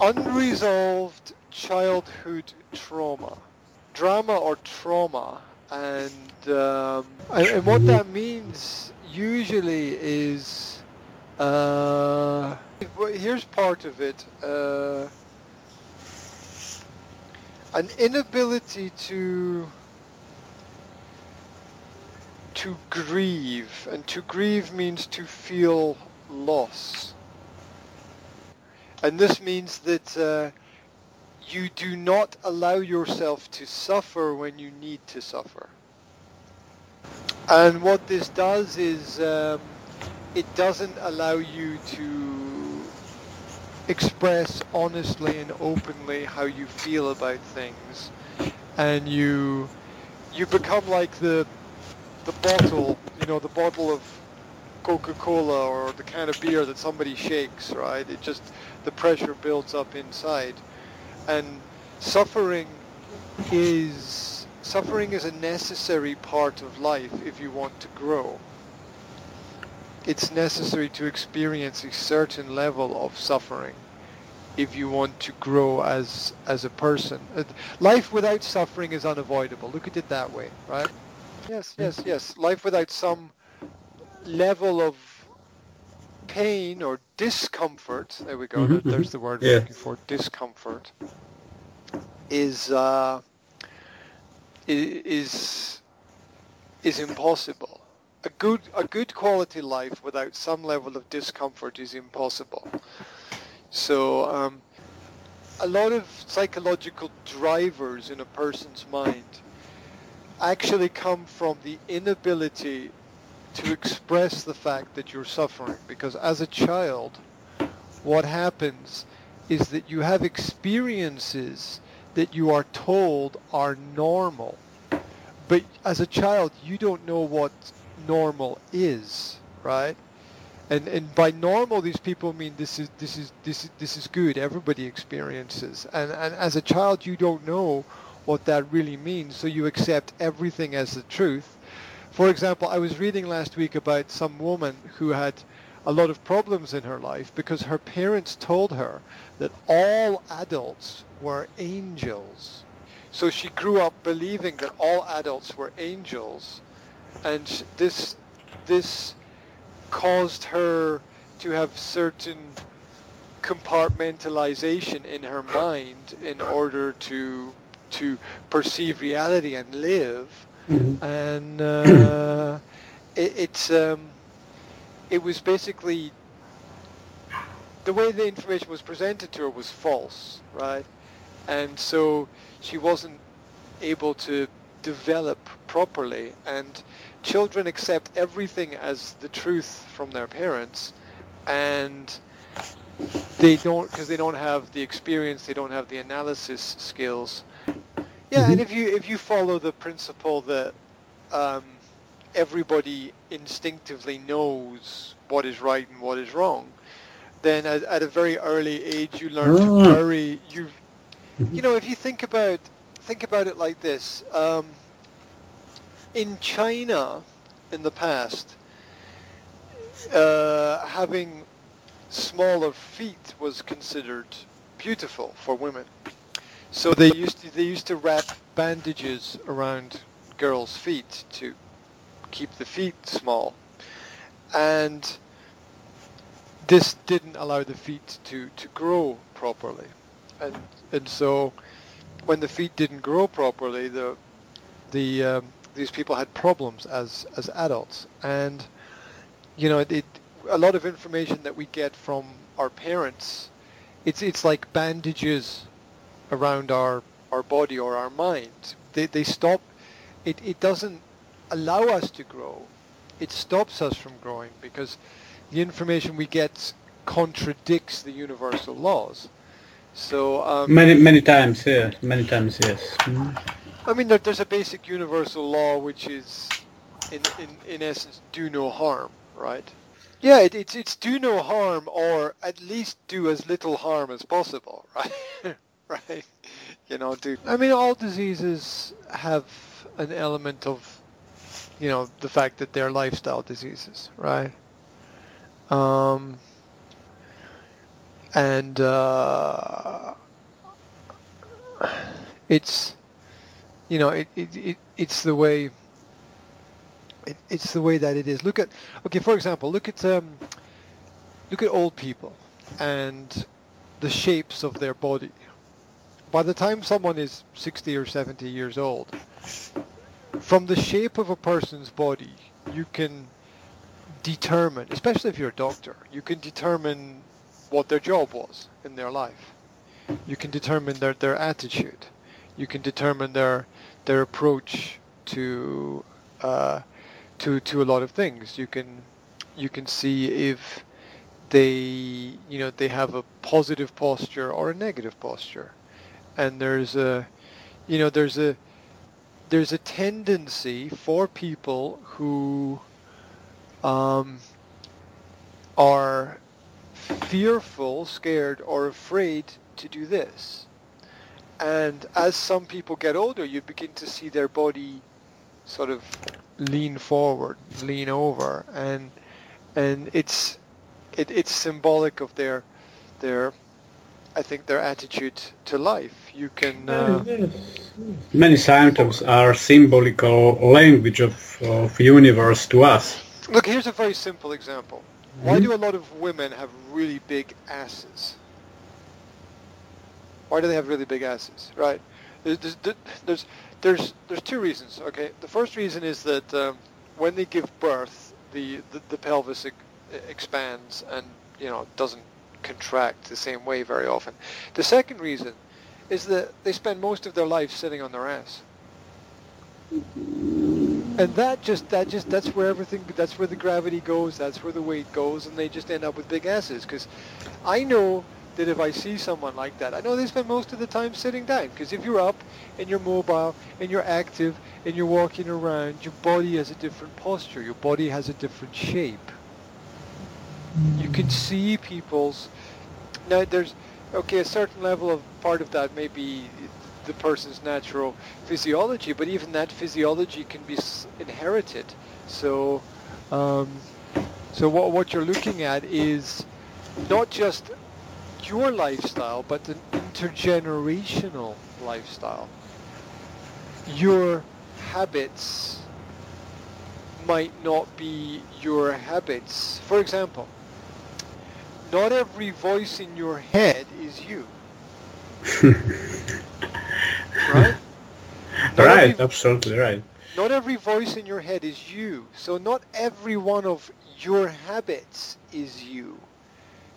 unresolved childhood trauma, drama or trauma, and um, and, and what that means usually is uh, here's part of it. Uh, an inability to to grieve, and to grieve means to feel loss. And this means that uh, you do not allow yourself to suffer when you need to suffer. And what this does is um, it doesn't allow you to express honestly and openly how you feel about things, and you you become like the the bottle, you know, the bottle of Coca-Cola or the can of beer that somebody shakes, right? It just the pressure builds up inside, and suffering is suffering is a necessary part of life if you want to grow. It's necessary to experience a certain level of suffering if you want to grow as as a person. Uh, Life without suffering is unavoidable. Look at it that way, right? Yes, yes, yes. Life without some level of pain or discomfort, there we go, Mhm, there's the word Yeah. we're looking for, discomfort, is, uh, is, is impossible. A good, a good quality life without some level of discomfort is impossible. So, um, a lot of psychological drivers in a person's mind actually come from the inability to express the fact that you're suffering. Because as a child, what happens is that you have experiences that you are told are normal. But as a child, you don't know what normal is, right? And and by normal, these people mean this is this is this is this is good. Everybody experiences, and and as a child, you don't know what that really means, so you accept everything as the truth. For example, I was reading last week about some woman who had a lot of problems in her life because her parents told her that all adults were angels. So she grew up believing that all adults were angels, and this this caused her to have certain compartmentalization in her mind in order to to perceive reality and live Mhm. and uh, it, it's um, it was basically the way the information was presented to her was false, right? And so she wasn't able to develop properly. And children accept everything as the truth from their parents, and they don't because they don't have the experience, they don't have the analysis skills. Yeah, and Mhm. if you if you follow the principle that um, everybody instinctively knows what is right and what is wrong, then at, at a very early age you learn Ah. to bury you. Mhm. You know, if you think about think about it like this, um, in China, in the past, uh, having smaller feet was considered beautiful for women. So they used to they used to wrap bandages around girls' feet to keep the feet small, and this didn't allow the feet to, to grow properly, and and so when the feet didn't grow properly, the the um, these people had problems as as adults, and you know it, it a lot of information that we get from our parents, it's it's like bandages around our our body or our mind. They they stop. It it doesn't allow us to grow. It stops us from growing because the information we get contradicts the universal laws. So um, Many many times, yes. Many times, yes. Mhm. I mean, there, there's a basic universal law which is, in, in, in essence, do no harm, right? Yeah, it, it's it's do no harm, or at least do as little harm as possible, right? right? You know, do. I mean, all diseases have an element of, you know, the fact that they're lifestyle diseases, right? Um, and uh, it's you know it, it, it it's the way it, it's the way that it is. Look at okay, for example, look at um, look at old people and the shapes of their body. By the time someone is 60 or 70 years old, from the shape of a person's body, you can determine, especially if you're a doctor, you can determine what their job was in their life. You can determine their, their attitude. You can determine their their approach to uh, to to a lot of things. You can you can see if they you know they have a positive posture or a negative posture, and there's a you know there's a there's a tendency for people who um, are fearful, scared, or afraid to do this. And as some people get older, you begin to see their body sort of lean forward, lean over, and and it's it, it's symbolic of their their I think their attitude to life. You can uh, many symptoms are symbolical language of, of universe to us. Look, here's a very simple example. Why Mhm. do a lot of women have really big asses? Why do they have really big asses? Right? There's there's there's there's, there's two reasons. Okay, the first reason is that um, when they give birth, the the, the pelvis ex- expands and you know doesn't contract the same way very often. The second reason is that they spend most of their life sitting on their ass. And that just that just that's where everything that's where the gravity goes, that's where the weight goes, and they just end up with big asses. Because I know that if I see someone like that, I know they spend most of the time sitting down. Because if you're up and you're mobile and you're active and you're walking around, your body has a different posture. Your body has a different shape. You can see people's now. There's okay a certain level of part of that may be the person's natural physiology, but even that physiology can be inherited. So, um, so what what you're looking at is not just your lifestyle, but an intergenerational lifestyle. Your habits might not be your habits. For example, not every voice in your head is you. right? Not right, every- absolutely right. not every voice in your head is you. So not every one of your habits is you.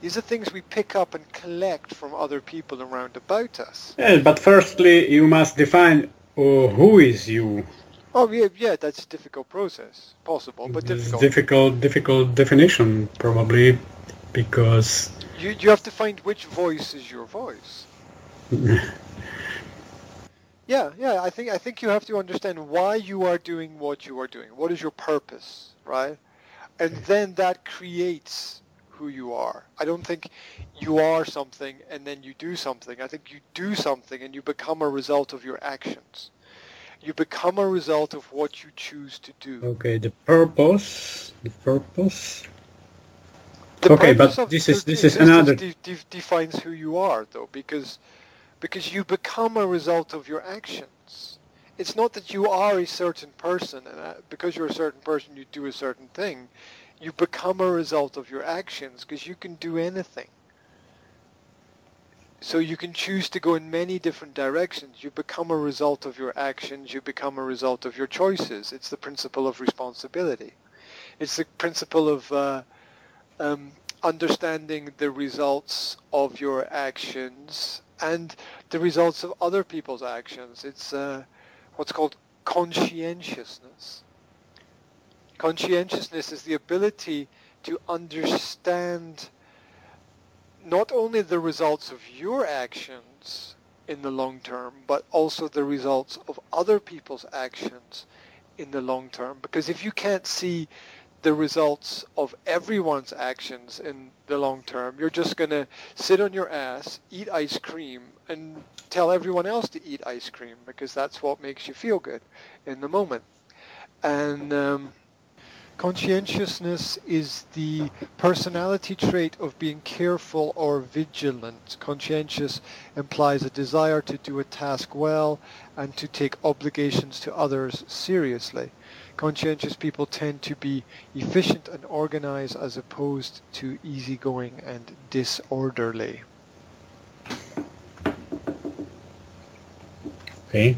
These are things we pick up and collect from other people around about us. Yes, but firstly you must define uh, who is you. Oh yeah, yeah, that's a difficult process. Possible, but difficult. difficult, difficult definition probably because You you have to find which voice is your voice. Yeah, yeah. I think I think you have to understand why you are doing what you are doing. What is your purpose, right? And then that creates who you are. I don't think you are something and then you do something. I think you do something and you become a result of your actions. You become a result of what you choose to do. okay, the purpose, the purpose. The Okay, but of this is- this is another- de- de- defines who you are, though, because because you become a result of your actions. It's not that you are a certain person, and uh, because you're a certain person, you do a certain thing. You become a result of your actions because you can do anything. So you can choose to go in many different directions. You become a result of your actions. You become a result of your choices. It's the principle of responsibility. It's the principle of uh, um, understanding the results of your actions and the results of other people's actions. It's uh, what's called conscientiousness. Conscientiousness is the ability to understand not only the results of your actions in the long term, but also the results of other people's actions in the long term. Because if you can't see the results of everyone's actions in the long term, you're just going to sit on your ass, eat ice cream, and tell everyone else to eat ice cream because that's what makes you feel good in the moment. And um, Conscientiousness is the personality trait of being careful or vigilant. Conscientious implies a desire to do a task well and to take obligations to others seriously. Conscientious people tend to be efficient and organized as opposed to easygoing and disorderly. Okay.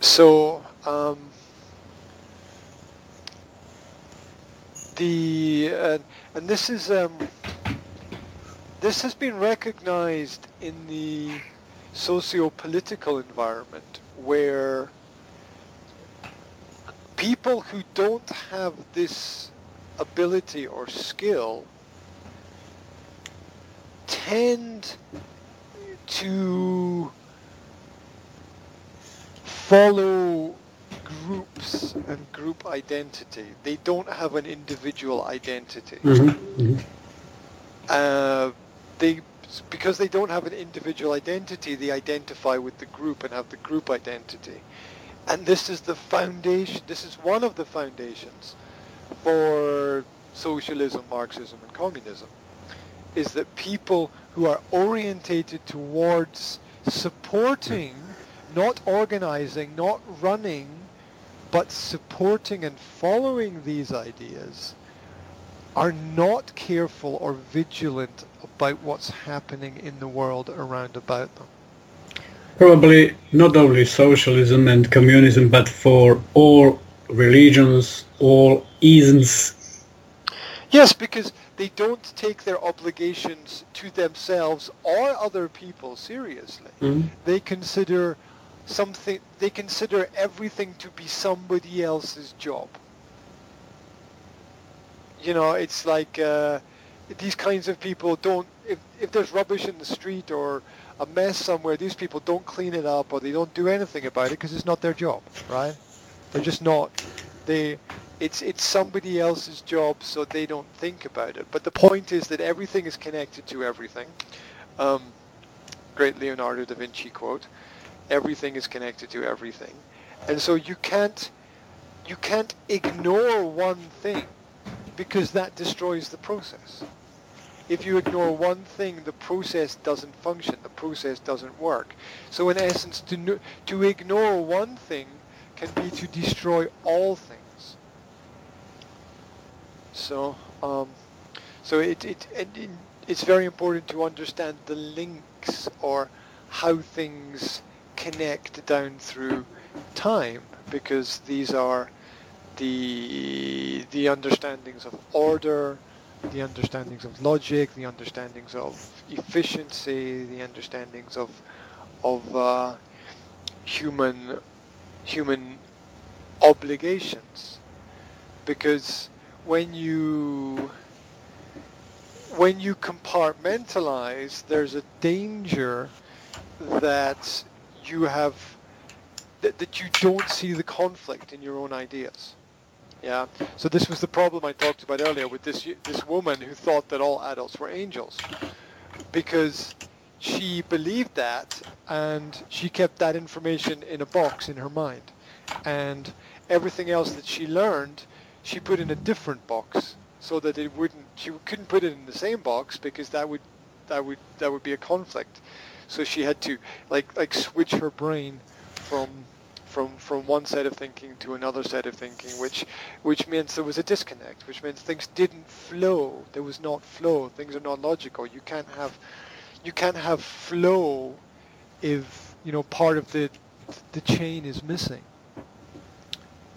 So, um, the uh, and this is um, this has been recognized in the socio-political environment where people who don't have this ability or skill tend to follow groups and group identity. They don't have an individual identity. Mm-hmm. Uh, they because they don't have an individual identity, they identify with the group and have the group identity. And this is the foundation. This is one of the foundations for socialism, Marxism, and communism. Is that people who are orientated towards supporting, not organizing, not running but supporting and following these ideas are not careful or vigilant about what's happening in the world around about them. Probably not only socialism and communism, but for all religions, all isms. Yes, because they don't take their obligations to themselves or other people seriously. Mm-hmm. They consider something they consider everything to be somebody else's job. You know it's like uh, these kinds of people don't if, if there's rubbish in the street or a mess somewhere these people don't clean it up or they don't do anything about it because it's not their job right? They're just not they it's it's somebody else's job so they don't think about it. But the point is that everything is connected to everything. Um, great leonardo da vinci quote everything is connected to everything. And so you can't you can't ignore one thing because that destroys the process. If you ignore one thing, the process doesn't function, the process doesn't work. So in essence, to, to ignore one thing can be to destroy all things. So, um, so it, it, it, it's very important to understand the links or how things connect down through time because these are the the understandings of order, the understandings of logic, the understandings of efficiency, the understandings of of uh, human human obligations. Because when you when you compartmentalize, there's a danger that you have that, that you don't see the conflict in your own ideas. Yeah. So this was the problem I talked about earlier with this this woman who thought that all adults were angels, because she believed that and she kept that information in a box in her mind, and everything else that she learned, she put in a different box so that it wouldn't. She couldn't put it in the same box because that would that would that would be a conflict. So she had to like like switch her brain from from from one set of thinking to another set of thinking, which which means there was a disconnect, which means things didn't flow. There was not flow. Things are not logical. You can't have you can't have flow if you know part of the the chain is missing.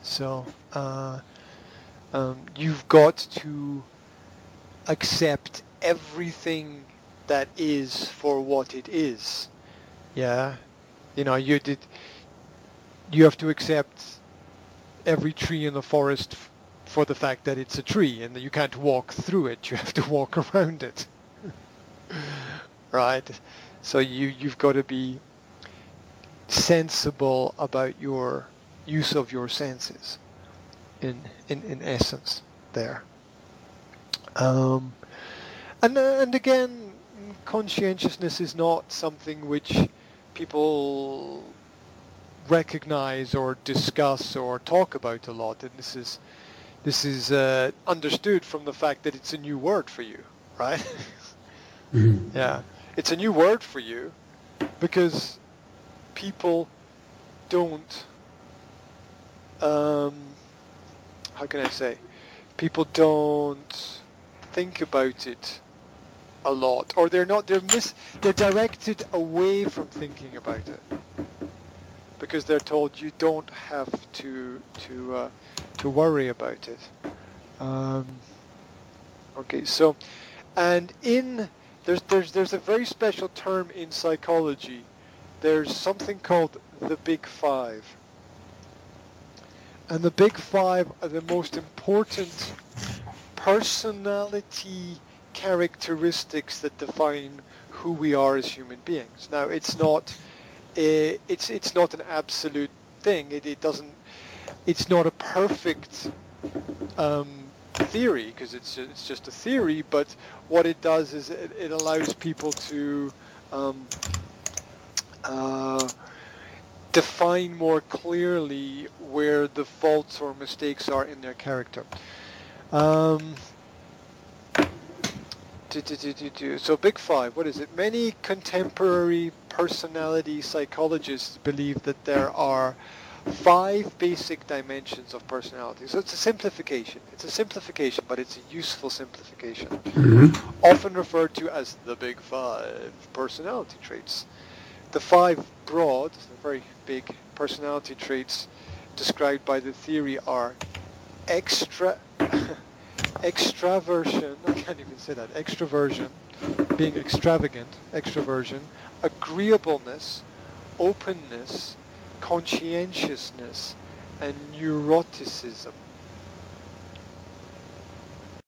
So uh, um, you've got to accept everything that is for what it is. Yeah, you know, you did. You have to accept every tree in the forest f- for the fact that it's a tree, and that you can't walk through it. You have to walk around it. right. So you you've got to be sensible about your use of your senses. In in in essence, there. Um, and uh, and again, conscientiousness is not something which people recognize or discuss or talk about a lot, and this is this is uh, understood from the fact that it's a new word for you, right? Mhm. yeah, it's a new word for you because people don't. Um, how can I say? People don't think about it a lot, or they're not. They're mis. They're directed away from thinking about it because they're told you don't have to to uh, to worry about it. Um, okay, so and in there's there's there's a very special term in psychology. There's something called the Big Five, and the Big Five are the most important personality characteristics that define who we are as human beings. Now, it's not a, it's it's not an absolute thing. It, it doesn't. It's not a perfect um, theory because it's it's just a theory. But what it does is it, it allows people to um, uh, define more clearly where the faults or mistakes are in their character. Um, do, do, do. So Big Five, what is it? Many contemporary personality psychologists believe that there are five basic dimensions of personality. So it's a simplification. It's a simplification, but it's a useful simplification. Mhm. Often referred to as the Big Five personality traits. The five broad, very big personality traits described by the theory are extra extraversion, I can't even say that, extraversion, being extravagant, extraversion, agreeableness, openness, conscientiousness, and neuroticism.